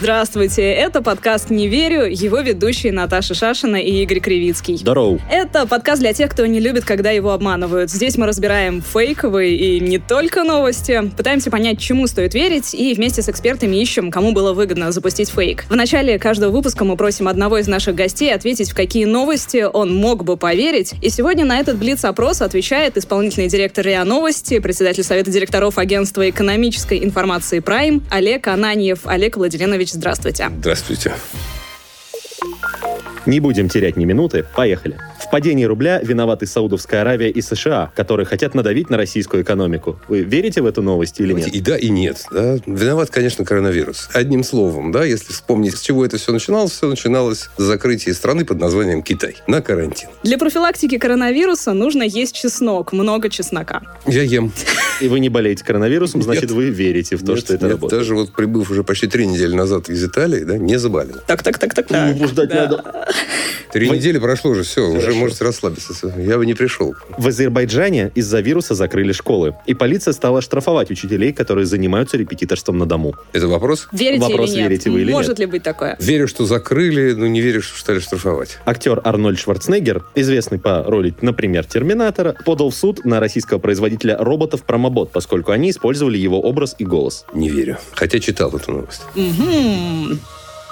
Здравствуйте, это подкаст «Не верю», его ведущие Наташа Шашина и Игорь Кривицкий. Здорово. Это подкаст для тех, кто не любит, когда его обманывают. Здесь мы разбираем фейковые и не только новости, пытаемся понять, чему стоит верить, и вместе с экспертами ищем, кому было выгодно запустить фейк. В начале каждого выпуска мы просим одного из наших гостей ответить, в какие новости он мог бы поверить. И сегодня на этот блиц-опрос отвечает исполнительный директор РИА Новости, председатель Совета директоров агентства экономической информации «Прайм» Олег Ананьев. Олег Владимирович, здравствуйте. Здравствуйте. Не будем терять ни минуты. Поехали. В падении рубля виноваты Саудовская Аравия и США, которые хотят надавить на российскую экономику. Вы верите в эту новость или нет? И да, и нет. Да. Виноват, конечно, коронавирус. Одним словом, да, если вспомнить, с чего это все начиналось, все начиналось с закрытия страны под названием Китай на карантин. Для профилактики коронавируса нужно есть чеснок, много чеснока. Я ем. И вы не болеете коронавирусом, значит, Нет. вы верите в то, Нет, что это нет, работает. Даже вот прибыв уже почти три недели назад из Италии, да, не заболел. Так, так, так, так, так. Ну, ждать Да. надо. Три Вы- недели прошло уже, все, уже можете расслабиться. Я бы не пришел. В Азербайджане из-за вируса закрыли школы. И полиция стала штрафовать учителей, которые занимаются репетиторством на дому. Это вопрос? Верите Вопрос, или нет? верите вы или Может нет? ли быть такое? Верю, что закрыли, но не верю, что стали штрафовать. Актер Арнольд Шварценеггер, известный по роли, например, Терминатора, подал в суд на российского производителя роботов Промобот, поскольку они использовали его образ и голос. Не верю. Хотя читал эту новость. Мгм.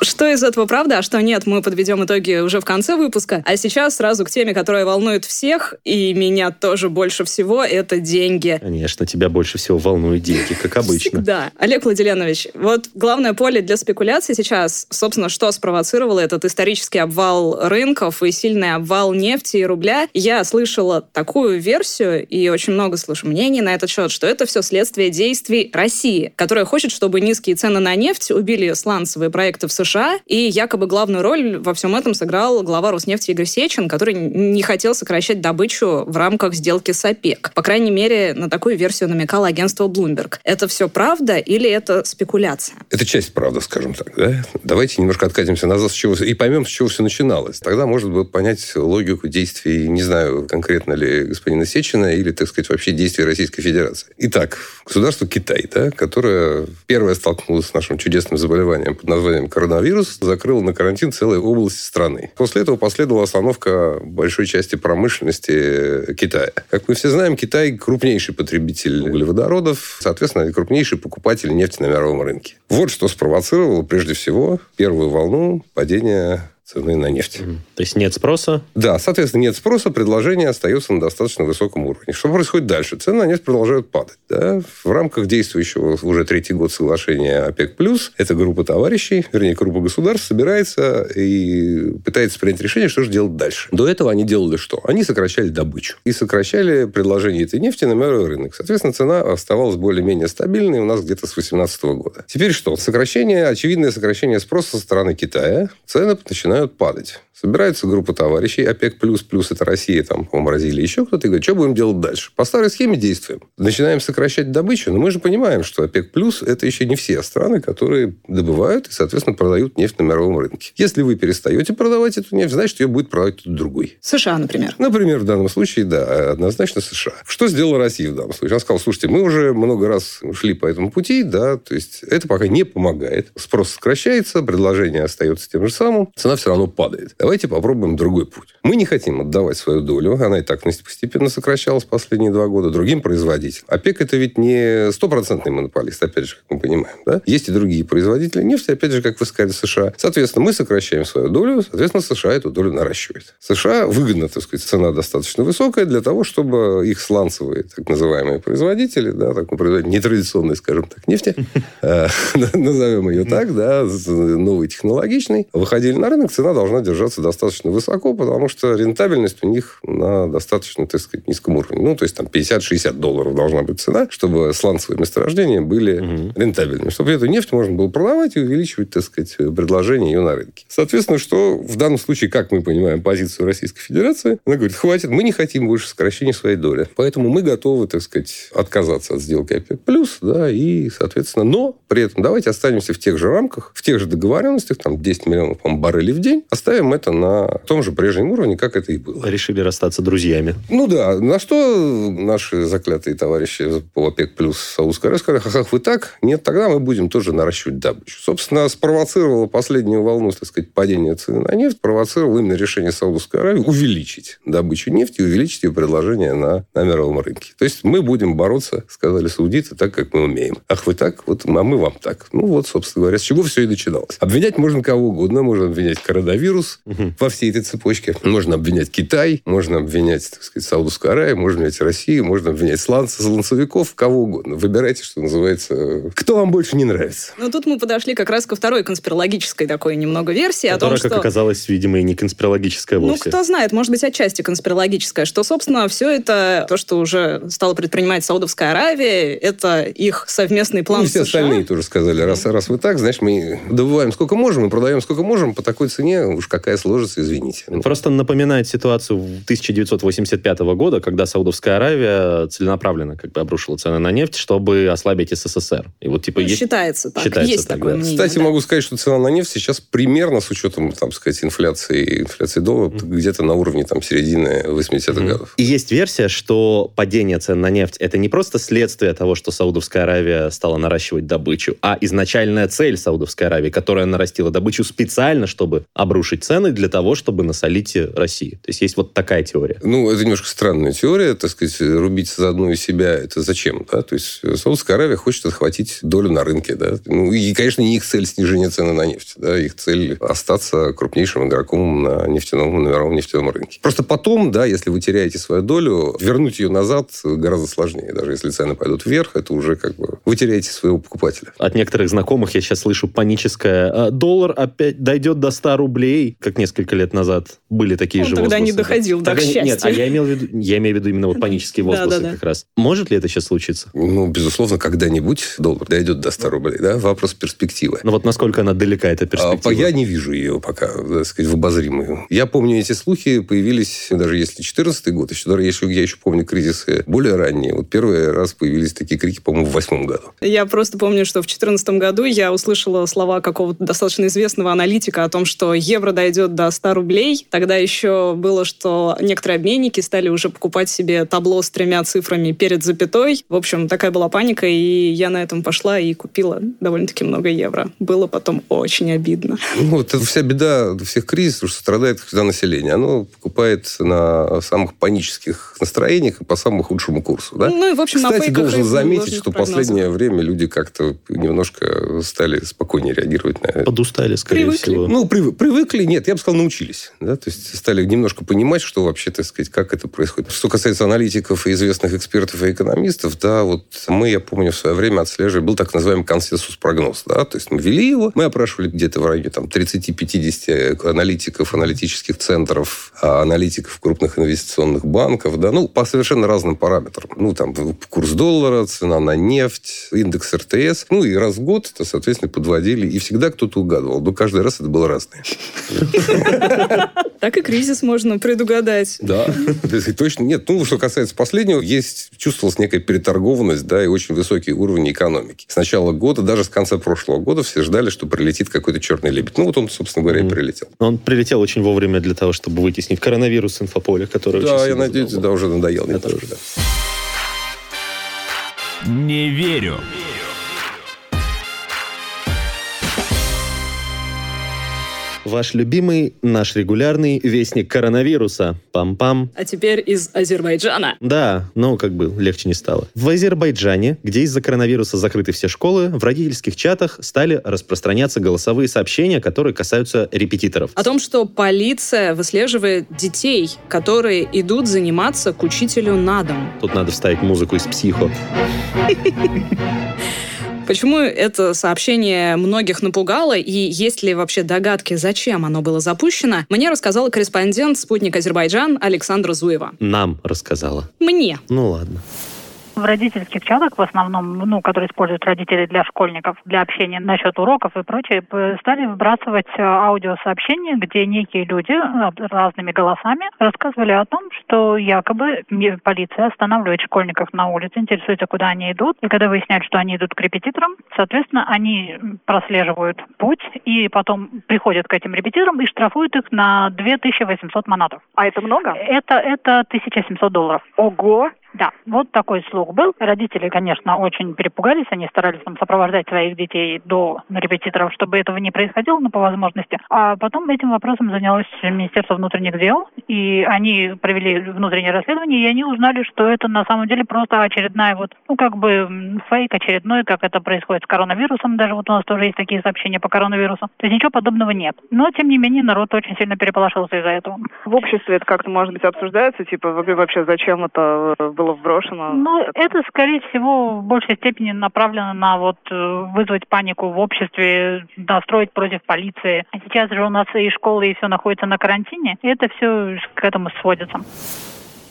Что из этого правда, а что нет, мы подведем итоги уже в конце выпуска. А сейчас сразу к теме, которая волнует всех, и меня тоже больше всего, это деньги. Конечно, тебя больше всего волнуют деньги, как обычно. Да. Олег Владиленович, вот главное поле для спекуляций сейчас, собственно, что спровоцировало этот исторический обвал рынков и сильный обвал нефти и рубля. Я слышала такую версию, и очень много слышу мнений на этот счет, что это все следствие действий России, которая хочет, чтобы низкие цены на нефть убили сланцевые проекты в США, и якобы главную роль во всем этом сыграл глава Роснефти Игорь Сечин, который не хотел сокращать добычу в рамках сделки с ОПЕК. По крайней мере, на такую версию намекало агентство Bloomberg. Это все правда или это спекуляция? Это часть правды, скажем так. Да? Давайте немножко откатимся назад с чего, и поймем, с чего все начиналось. Тогда можно было понять логику действий, не знаю, конкретно ли господина Сечина, или, так сказать, вообще действий Российской Федерации. Итак, государство Китай, да, которое первое столкнулось с нашим чудесным заболеванием под названием коронавирус, закрыло на карантин целые области страны. После этого последовала остановка большой части промышленности Китая. Как мы все знаем, Китай крупнейший потребитель углеводородов, соответственно, крупнейший покупатель нефти на мировом рынке. Вот что спровоцировало прежде всего первую волну падения цены на нефть. То есть нет спроса, Да, соответственно, нет спроса, предложение остается на достаточно высоком уровне. Что происходит дальше? Цены на нефть продолжают падать. Да? В рамках действующего уже третий год соглашения ОПЕК+, эта группа товарищей, вернее, группа государств собирается и пытается принять решение, что же делать дальше. До этого они делали что? Они сокращали добычу. И сокращали предложение этой нефти на мировой рынок. Соответственно, цена оставалась более-менее стабильной у нас где-то с 2018 года. Теперь что? Сокращение, очевидное сокращение спроса со стороны Китая. Цены начинают падать. Собирается группа товарищей, ОПЕК+, плюс, плюс это Россия, там, по-моему, Бразилия, еще кто-то, и говорит, что будем делать дальше? По старой схеме действуем. Начинаем сокращать добычу, но мы же понимаем, что ОПЕК+, плюс это еще не все страны, которые добывают и, соответственно, продают нефть на мировом рынке. Если вы перестаете продавать эту нефть, значит, ее будет продавать кто-то другой. США, например. Например, в данном случае, да, однозначно США. Что сделала Россия в данном случае? Она сказала, слушайте, мы уже много раз шли по этому пути, да, то есть это пока не помогает. Спрос сокращается, предложение остается тем же самым, цена все равно падает. Давайте попробуем другой путь. Мы не хотим отдавать свою долю, она и так постепенно сокращалась последние два года, другим производителям. ОПЕК это ведь не стопроцентный монополист, опять же, как мы понимаем. Да? Есть и другие производители нефти, опять же, как вы сказали, США. Соответственно, мы сокращаем свою долю, соответственно, США эту долю наращивает. США выгодно, так сказать, цена достаточно высокая для того, чтобы их сланцевые, так называемые производители, да, так, ну, производители нетрадиционной, скажем так, нефти, э, назовем ее так, да, новый технологичный, выходили на рынок, цена должна держаться достаточно высоко, потому что рентабельность у них на достаточно, так сказать, низком уровне. Ну, то есть там 50-60 долларов должна быть цена, чтобы сланцевые месторождения были угу. рентабельными. Чтобы эту нефть можно было продавать и увеличивать, так сказать, предложение ее на рынке. Соответственно, что в данном случае, как мы понимаем позицию Российской Федерации, она говорит, хватит, мы не хотим больше сокращения своей доли. Поэтому мы готовы, так сказать, отказаться от сделки ОПЕК+, да, и, соответственно, но при этом давайте останемся в тех же рамках, в тех же договоренностях, там 10 миллионов по баррелей в день, оставим это на том же прежнем уровне, как это и было. Решили расстаться друзьями. Ну да, на что наши заклятые товарищи по ОПЕК плюс Саудовская Аравия сказали, ха-ха, вы так? Нет, тогда мы будем тоже наращивать добычу. Собственно, спровоцировало последнюю волну, так сказать, падения цены на нефть, провоцировало именно решение Саудовской Аравии увеличить добычу нефти, увеличить ее предложение на, на мировом рынке. То есть мы будем бороться, сказали саудиты, так, как мы умеем. Ах, вы так, вот, а мы вам так. Ну вот, собственно говоря, с чего все и начиналось. Обвинять можно кого угодно. Можно обвинять коронавирус угу. Во всей этой цепочке. Можно обвинять Китай, можно обвинять, так сказать, Саудовскую Аравию, можно обвинять Россию, можно обвинять сланцев, сланцевиков, кого угодно. Выбирайте, что называется, кто вам больше не нравится. Ну, тут мы подошли как раз ко второй конспирологической такой немного версии Которая, о том, как что... оказалось, видимо, и не конспирологическая вовсе. Ну, кто знает, может быть, отчасти конспирологическая, что, собственно, все это, то, что уже стало предпринимать Саудовская Аравия, это их совместный план ну, все США. остальные тоже сказали, раз, раз вы так, значит, мы добываем сколько можем и продаем сколько можем по такой цене, уж какая сложится, извините. Просто напоминает ситуацию 1985 года, когда Саудовская Аравия целенаправленно как бы обрушила цены на нефть, чтобы ослабить СССР. И вот типа ну, есть... считается так. Считается есть так, такое да. мнение. Кстати, да. могу сказать, что цена на нефть сейчас примерно с учетом, там, сказать, инфляции, инфляции доллара mm-hmm. где-то на уровне там середины 80-х mm-hmm. годов. И есть версия, что падение цен на нефть это не просто следствие того, что Саудовская Аравия стала наращивать добычу, а изначальная цель Саудовской Аравии, которая нарастила добычу специально, чтобы обрушить цены для того, чтобы насолить России. То есть есть вот такая теория. Ну, это немножко странная теория, так сказать, рубить заодно и себя, это зачем? Да? То есть Саудовская Аравия хочет отхватить долю на рынке. Да? Ну, и, конечно, не их цель снижение цены на нефть. Да? Их цель остаться крупнейшим игроком на нефтяном, на мировом нефтяном рынке. Просто потом, да, если вы теряете свою долю, вернуть ее назад гораздо сложнее. Даже если цены пойдут вверх, это уже как бы вы теряете своего покупателя. От некоторых знакомых я сейчас слышу паническое «А, доллар опять дойдет до 100 рублей, как несколько лет назад были такие Он же тогда возгласы. не доходил тогда, до счастья. Нет, а я имел в виду, я имею в виду именно вот панические возгласы как раз. Может ли это сейчас случиться? Ну, безусловно, когда-нибудь доллар дойдет до 100 рублей, да? Вопрос перспективы. Но вот насколько она далека, эта перспектива? А, я не вижу ее пока, так сказать, в обозримую. Я помню, эти слухи появились, даже если 14 год, еще, даже если я еще помню кризисы более ранние. Вот первый раз появились такие крики, по-моему, в восьмом году. Я просто помню, что в 2014 году я услышала слова какого-то достаточно известного аналитика о том, что евро дойдет до 100 рублей. Тогда еще было, что некоторые обменники стали уже покупать себе табло с тремя цифрами перед запятой. В общем, такая была паника, и я на этом пошла и купила довольно-таки много евро. Было потом очень обидно. Ну, вот это вся беда всех кризисов, что страдает всегда население. Оно покупает на самых панических настроениях и по самому худшему курсу. Да? Ну, и, в общем, Кстати, должен заметить, что в последнее время люди как-то немножко стали спокойнее реагировать на это. Подустали, скорее привыкли. всего. Ну, прив, привыкли, нет, я бы сказал, научились. Да? То есть стали немножко понимать, что вообще, так сказать, как это происходит. Что касается аналитиков и известных экспертов и экономистов, да, вот мы, я помню, в свое время отслеживали, был так называемый консенсус-прогноз, да, то есть мы вели его, мы опрашивали где-то в районе там 30-50 аналитиков, аналитических центров, а, аналитиков крупных инвестиционных банков, да, ну, по совершенно разным параметрам. Ну, там, курс доллара, цена на нефть, индекс РТС, ну, и раз в год, то, соответственно, подводили, и всегда кто-то угадывал, но каждый раз это было разное. Так и кризис можно предугадать. Да, точно нет. Ну, что касается последнего, есть, чувствовалась некая переторгованность, да, и очень высокий уровень экономики. С начала года, даже с конца прошлого года все ждали, что прилетит какой-то черный лебедь. Ну, вот он, собственно говоря, и прилетел. Он прилетел очень вовремя для того, чтобы вытеснить коронавирус инфополя, который Да, я надеюсь, да, уже надоел. Это уже, да. Не верю. Ваш любимый, наш регулярный вестник коронавируса. Пам-пам. А теперь из Азербайджана. Да, но как бы легче не стало. В Азербайджане, где из-за коронавируса закрыты все школы, в родительских чатах стали распространяться голосовые сообщения, которые касаются репетиторов. О том, что полиция выслеживает детей, которые идут заниматься к учителю на дом. Тут надо вставить музыку из «Психо». Почему это сообщение многих напугало и есть ли вообще догадки, зачем оно было запущено, мне рассказала корреспондент «Спутник Азербайджан» Александра Зуева. Нам рассказала. Мне. Ну ладно в родительских чатах, в основном, ну, которые используют родители для школьников, для общения насчет уроков и прочее, стали выбрасывать э, аудиосообщения, где некие люди разными голосами рассказывали о том, что якобы полиция останавливает школьников на улице, интересуется, куда они идут, и когда выясняют, что они идут к репетиторам, соответственно, они прослеживают путь и потом приходят к этим репетиторам и штрафуют их на 2800 манатов. А это много? Это, это 1700 долларов. Ого! Да, вот такой слух был. Родители, конечно, очень перепугались, они старались там сопровождать своих детей до репетиторов, чтобы этого не происходило, но по возможности. А потом этим вопросом занялось Министерство внутренних дел, и они провели внутреннее расследование, и они узнали, что это на самом деле просто очередная вот, ну, как бы фейк очередной, как это происходит с коронавирусом, даже вот у нас тоже есть такие сообщения по коронавирусу. То есть ничего подобного нет. Но, тем не менее, народ очень сильно переполошился из-за этого. В обществе это как-то, может быть, обсуждается, типа, вообще зачем это было было вброшено? Ну, это, скорее всего, в большей степени направлено на вот э, вызвать панику в обществе, настроить против полиции. А сейчас же у нас и школы, и все находится на карантине, и это все к этому сводится.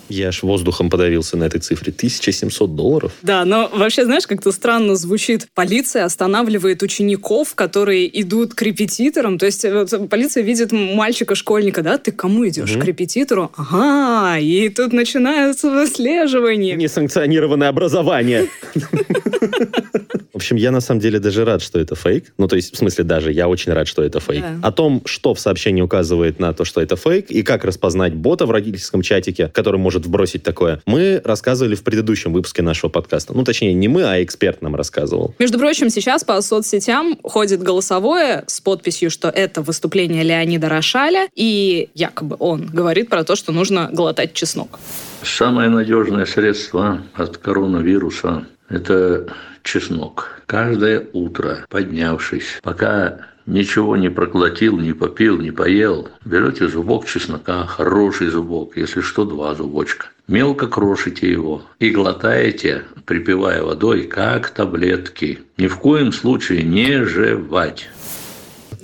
Я аж воздухом подавился на этой цифре. 1700 долларов? Да, но вообще, знаешь, как-то странно звучит. Полиция останавливает учеников, которые идут к репетиторам. То есть вот, полиция видит мальчика-школьника, да? Ты кому идешь? Угу. К репетитору? Ага, и тут начинается выслеживание. Несанкционированное образование. В общем, я на самом деле даже рад, что это фейк. Ну, то есть, в смысле, даже я очень рад, что это фейк. Да. О том, что в сообщении указывает на то, что это фейк, и как распознать бота в родительском чатике, который может вбросить такое, мы рассказывали в предыдущем выпуске нашего подкаста. Ну, точнее, не мы, а эксперт нам рассказывал. Между прочим, сейчас по соцсетям ходит голосовое с подписью, что это выступление Леонида Рошаля, и якобы он говорит про то, что нужно глотать чеснок. Самое надежное средство от коронавируса – это чеснок. Каждое утро, поднявшись, пока ничего не проглотил, не попил, не поел, берете зубок чеснока, хороший зубок, если что, два зубочка. Мелко крошите его и глотаете, припивая водой, как таблетки. Ни в коем случае не жевать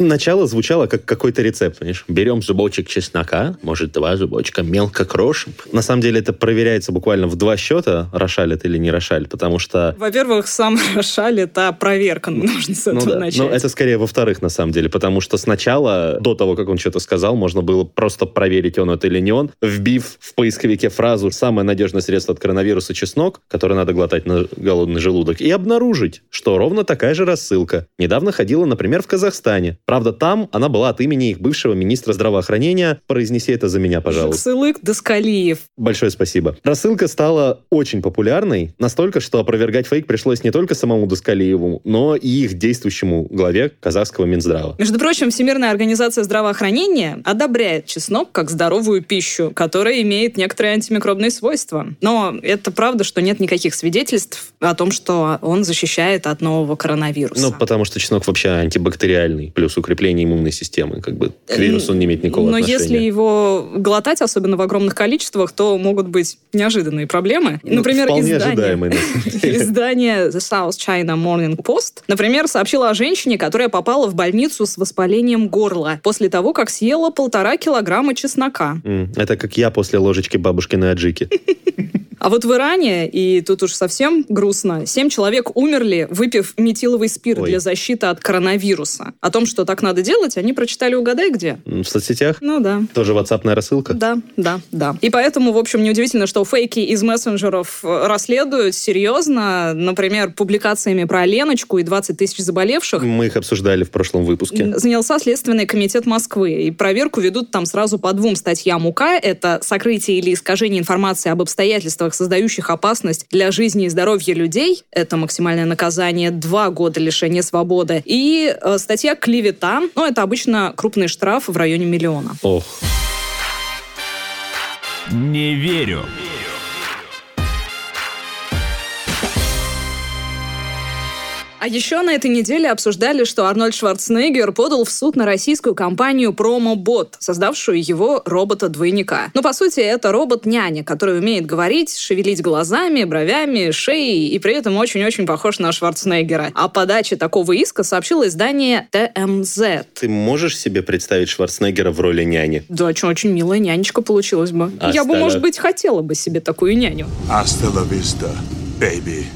начало звучало как какой-то рецепт, понимаешь? Берем зубочек чеснока, может, два зубочка, мелко крошим. На самом деле это проверяется буквально в два счета, рошаль это или не рошаль, потому что... Во-первых, сам рошаль — это проверка, нужно с ну этого ну, да. начать. Но это скорее во-вторых, на самом деле, потому что сначала, до того, как он что-то сказал, можно было просто проверить, он это или не он, вбив в поисковике фразу «самое надежное средство от коронавируса чеснок», который надо глотать на голодный желудок, и обнаружить, что ровно такая же рассылка недавно ходила, например, в Казахстане. Правда, там она была от имени их бывшего министра здравоохранения. Произнеси это за меня, пожалуйста. Сылык Доскалиев. Большое спасибо. Рассылка стала очень популярной, настолько, что опровергать фейк пришлось не только самому Доскалиеву, но и их действующему главе казахского Минздрава. Между прочим, Всемирная организация здравоохранения одобряет чеснок как здоровую пищу, которая имеет некоторые антимикробные свойства. Но это правда, что нет никаких свидетельств о том, что он защищает от нового коронавируса. Ну, потому что чеснок вообще антибактериальный, плюс укрепление иммунной системы. Как бы к вирусу он не имеет никакого Но отношения. если его глотать, особенно в огромных количествах, то могут быть неожиданные проблемы. Ну, например, издание, издание The South China Morning Post, например, сообщило о женщине, которая попала в больницу с воспалением горла после того, как съела полтора килограмма чеснока. Это как я после ложечки бабушкиной аджики. А вот в Иране, и тут уж совсем грустно, семь человек умерли, выпив метиловый спирт Ой. для защиты от коронавируса. О том, что так надо делать, они прочитали «Угадай где». В соцсетях? Ну да. Тоже ватсапная рассылка? Да, да, да. И поэтому, в общем, неудивительно, что фейки из мессенджеров э, расследуют серьезно. Например, публикациями про Леночку и 20 тысяч заболевших. Мы их обсуждали в прошлом выпуске. Занялся Следственный комитет Москвы. И проверку ведут там сразу по двум статьям УК. Это сокрытие или искажение информации об обстоятельствах создающих опасность для жизни и здоровья людей, это максимальное наказание два года лишения свободы, и э, статья «Клевета», ну, это обычно крупный штраф в районе миллиона. Ох. Не верю. А еще на этой неделе обсуждали, что Арнольд Шварценеггер подал в суд на российскую компанию PromoBot, создавшую его робота-двойника. Но, по сути, это робот-няня, который умеет говорить, шевелить глазами, бровями, шеей и при этом очень-очень похож на Шварценеггера. О подаче такого иска сообщило издание ТМЗ. Ты можешь себе представить Шварценеггера в роли няни? Да, очень, очень милая нянечка получилась бы. А Я бы, может быть, хотела бы себе такую няню. Hasta la vista, baby.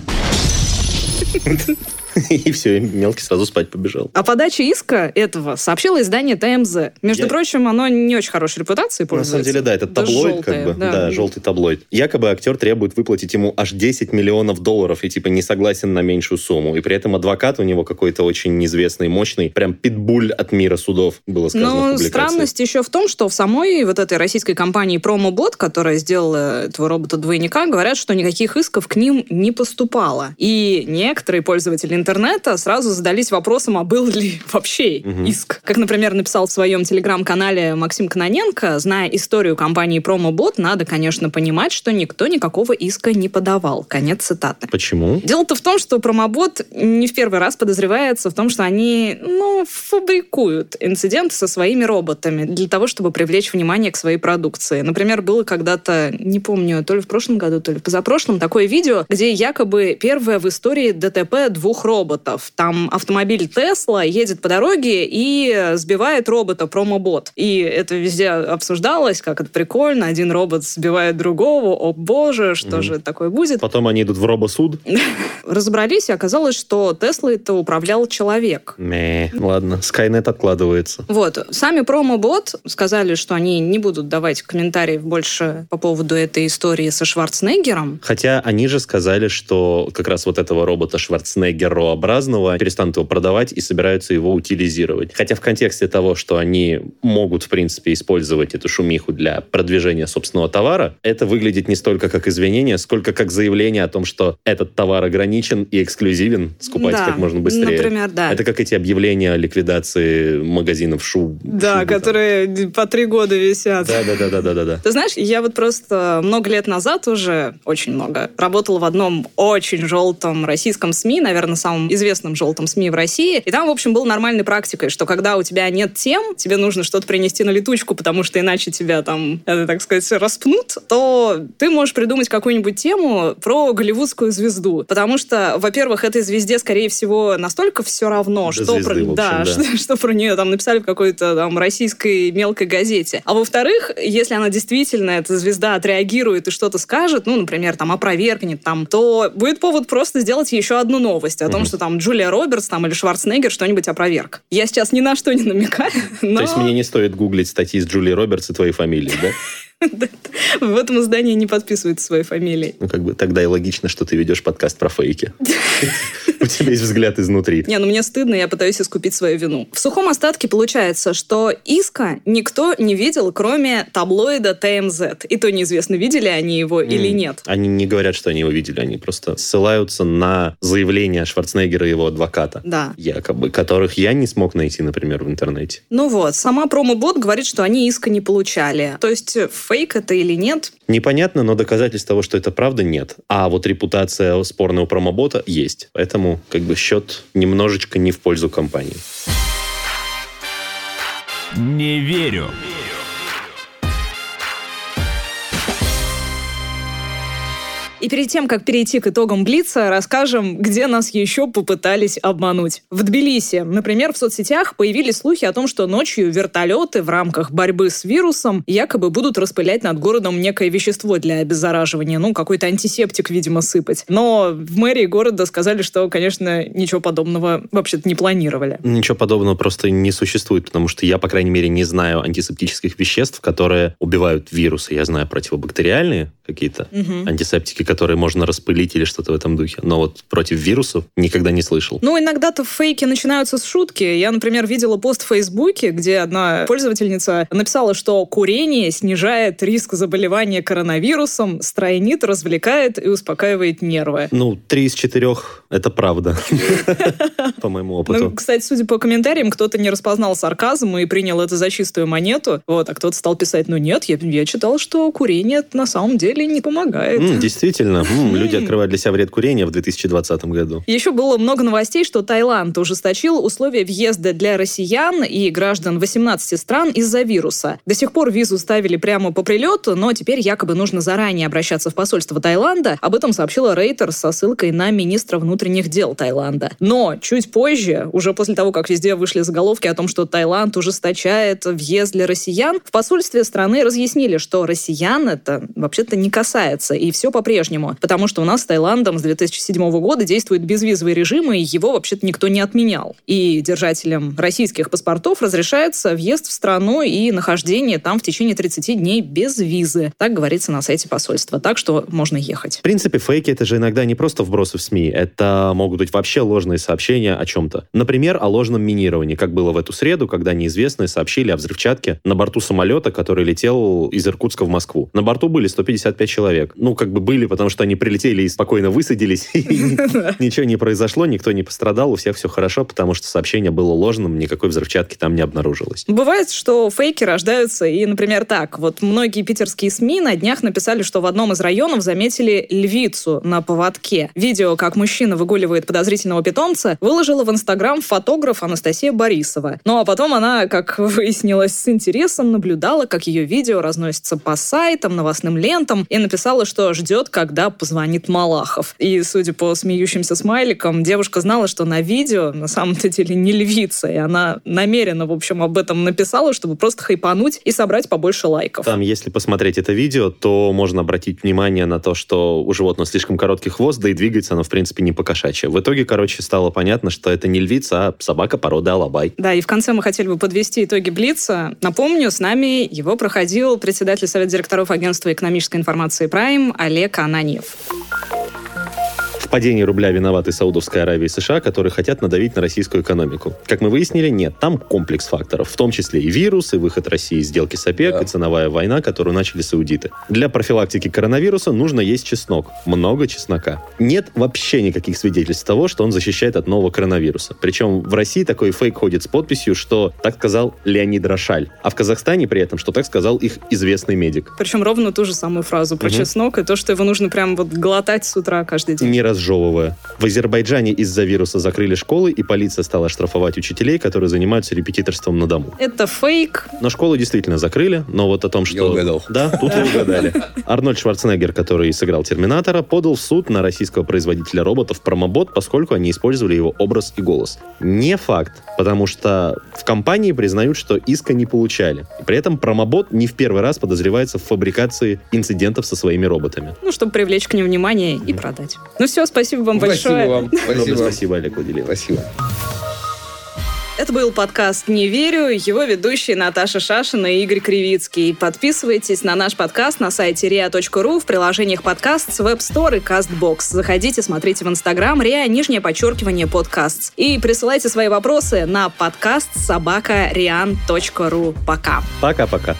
И все, мелкий сразу спать побежал. О подаче иска этого сообщило издание ТМЗ. Между Я- прочим, оно не очень хорошей репутацией На пользуется. самом деле, да, это таблоид, желтое, как бы. да. Да. желтый таблоид. Якобы актер требует выплатить ему аж 10 миллионов долларов и типа не согласен на меньшую сумму. И при этом адвокат у него какой-то очень известный, мощный, прям питбуль от мира судов, было сказано в Но публикации. странность еще в том, что в самой вот этой российской компании PromoBot, которая сделала этого робота-двойника, говорят, что никаких исков к ним не поступало. И некоторые пользователи интернета сразу задались вопросом, а был ли вообще Мгм. иск. Как, например, написал в своем телеграм-канале Максим Кононенко, зная историю компании PromoBot, надо, конечно, понимать, что никто никакого иска не подавал. Конец цитаты. Почему? Дело-то в том, что промобот не в первый раз подозревается в том, что они, ну, фабрикуют инциденты со своими роботами для того, чтобы привлечь внимание к своей продукции. Например, было когда-то, не помню, то ли в прошлом году, то ли в позапрошлом, такое видео, где якобы первое в истории ДТП двух роботов. Там автомобиль Тесла едет по дороге и сбивает робота промобот. И это везде обсуждалось, как это прикольно. Один робот сбивает другого. О боже, что Мгм. же такое будет? Потом они идут в робосуд. разобрались, и оказалось, что Тесла это управлял человек. Ме, ладно, Скайнет откладывается. Вот. Сами промобот сказали, что они не будут давать комментариев больше по поводу этой истории со Шварценеггером. Хотя они же сказали, что как раз вот этого робота Шварценеггерообразного перестанут его продавать и собираются его утилизировать. Хотя в контексте того, что они могут, в принципе, использовать эту шумиху для продвижения собственного товара, это выглядит не столько как извинение, сколько как заявление о том, что этот товар ограничен и эксклюзивен, скупать Да, как можно быстрее. Например, да. Это как эти объявления о ликвидации магазинов шу. Да, шубы там. которые по три года висят. Да, да, да, да, да, да, да. Ты знаешь, я вот просто много лет назад уже, очень много, работала в одном очень желтом российском СМИ, наверное, самом известном желтом СМИ в России. И там, в общем, было нормальной практикой, что когда у тебя нет тем, тебе нужно что-то принести на летучку, потому что иначе тебя там, это, так сказать, распнут, то ты можешь придумать какую-нибудь тему про голливудскую звезду. Потому что, во-первых, этой звезде, скорее всего, настолько все равно, До что, звезды, про, общем, да, да. что, что про нее там написали в какой-то там российской мелкой газете. А во-вторых, если она действительно, эта звезда, отреагирует и что-то скажет, ну, например, там, опровергнет там, то будет повод просто сделать еще одну новость о том, Что там Джулия Робертс там или Шварценеггер что-нибудь опроверг. Я сейчас ни на что не намекаю, но То есть мне не стоит гуглить статьи с Джулией Робертс и твоей фамилией, да? В этом издании не подписывается своей фамилией. Ну, как бы тогда и логично, что ты ведешь подкаст про фейки. У тебя есть взгляд изнутри. Не, ну мне стыдно, я пытаюсь искупить свою вину. В сухом остатке получается, что иска никто не видел, кроме таблоида ТМЗ. И то неизвестно, видели они его или нет. Они не говорят, что они его видели, они просто ссылаются на заявление Шварценеггера и его адвоката. Да. Якобы, которых я не смог найти, например, в интернете. Ну вот, сама промобот говорит, что они иска не получали. То есть э, фейк это или нет? Непонятно, но доказательств того, что это правда, нет. А вот репутация спорная у промобота есть. Поэтому как бы счет немножечко не в пользу компании. Не верю. И перед тем, как перейти к итогам Блица, расскажем, где нас еще попытались обмануть. В Тбилиси, например, в соцсетях появились слухи о том, что ночью вертолеты в рамках борьбы с вирусом якобы будут распылять над городом некое вещество для обеззараживания, ну, какой-то антисептик, видимо, сыпать. Но в мэрии города сказали, что, конечно, ничего подобного вообще-то не планировали. Ничего подобного просто не существует, потому что я, по крайней мере, не знаю антисептических веществ, которые убивают вирусы. Я знаю противобактериальные какие-то Мгм. антисептики, которые можно распылить или что-то в этом духе. Но вот против вирусов никогда не слышал. Ну, иногда-то фейки начинаются с шутки. Я, например, видела пост в Фейсбуке, где одна пользовательница написала, что курение снижает риск заболевания коронавирусом, стройнит, развлекает и успокаивает нервы. Ну, три из четырех — это правда, по моему Ну, опыту. кстати, судя по комментариям, кто-то не распознал сарказм и принял это за чистую монету. Вот, а кто-то стал писать, ну нет, я, читал, что курение на самом деле не помогает. М, действительно, люди открывают для себя вред курения в 2020 году. Еще было много новостей, что Таиланд ужесточил условия въезда для россиян и граждан 18 стран из-за вируса. До сих пор визу ставили прямо по прилету, но теперь якобы нужно заранее обращаться в посольство Таиланда. Об этом сообщила Рейтер со ссылкой на министра внутренних дел Таиланда. Но чуть позже, уже после того, как везде вышли заголовки о том, что Таиланд ужесточает въезд для россиян, в посольстве страны разъяснили, что россиян это вообще-то не касается, и все по-прежнему. Потому что у нас с Таиландом с 2007 года действует безвизовый режим, и его вообще-то никто не отменял. И держателям российских паспортов разрешается въезд в страну и нахождение там в течение 30 дней без визы. Так говорится на сайте посольства. Так что можно ехать. В принципе, фейки это же иногда не просто вбросы в СМИ, это могут быть вообще ложные сообщения о чем-то. Например, о ложном минировании, как было в эту среду, когда неизвестные сообщили о взрывчатке на борту самолета, который летел из Иркутска в Москву. На борту были 155 человек. Ну, как бы были, потому что они прилетели и спокойно высадились, ничего не произошло, никто не пострадал, у всех все хорошо, потому что сообщение было ложным, никакой взрывчатки там не обнаружилось. Бывает, что фейки рождаются, и, например, так. Вот многие питерские СМИ на днях написали, что в одном из районов заметили львицу на поводке. Видео, как мужчина выгуливает подозрительного питомца, выложила в Инстаграм фотограф Анастасия Борисова. Ну а потом она, как выяснилось, с интересом наблюдала, как ее видео разносится по сайтам, новостным лентам, и написала, что ждет, когда позвонит Малахов. И, судя по смеющимся смайликам, девушка знала, что на видео на самом-то деле не львица, и она намеренно, в общем, об этом написала, чтобы просто хайпануть и собрать побольше лайков. Там, если посмотреть это видео, то можно обратить внимание на то, что у животного слишком короткий хвост, да и двигается оно, в принципе, не покошачье. В итоге, короче, стало понятно, что это не львица, а собака породы алабай. Да, и в конце мы хотели бы подвести итоги Блица. Напомню, с нами его проходил председатель Совета директоров Агентства экономической информации «Прайм» Олег Ананьев. Падении рубля виноваты Саудовская Аравия и США, которые хотят надавить на российскую экономику. Как мы выяснили, нет, там комплекс факторов, в том числе и вирус, и выход России из сделки с ОПЕК, Да. и ценовая война, которую начали саудиты. Для профилактики коронавируса нужно есть чеснок. Много чеснока. Нет вообще никаких свидетельств того, что он защищает от нового коронавируса. Причем в России такой фейк ходит с подписью, что так сказал Леонид Рошаль. А в Казахстане при этом, что так сказал их известный медик. Причем ровно ту же самую фразу про Мгм. чеснок и то, что его нужно прям вот глотать с утра каждый день. не разжевывая. В Азербайджане из-за вируса закрыли школы, и полиция стала штрафовать учителей, которые занимаются репетиторством на дому. Это фейк. Но школы действительно закрыли, но вот о том, что... угадал. Да, тут вы угадали. Арнольд Шварценеггер, который сыграл Терминатора, подал в суд на российского производителя роботов Промобот, поскольку они использовали его образ и голос. Не факт, потому что в компании признают, что иска не получали. И при этом Промобот не в первый раз подозревается в фабрикации инцидентов со своими роботами. Ну, чтобы привлечь к ним внимание и продать. Ну все, спасибо вам Спасибо большое. вам. Спасибо. спасибо, Олег Владимирович. Спасибо. Это был подкаст «Не верю», его ведущие Наташа Шашина и Игорь Кривицкий. Подписывайтесь на наш подкаст на сайте ria.ru в приложениях подкаст с Web Store и CastBox. Заходите, смотрите в Инстаграм ria, нижнее подчеркивание, подкаст. И присылайте свои вопросы на подкаст собака Пока. Пока-пока.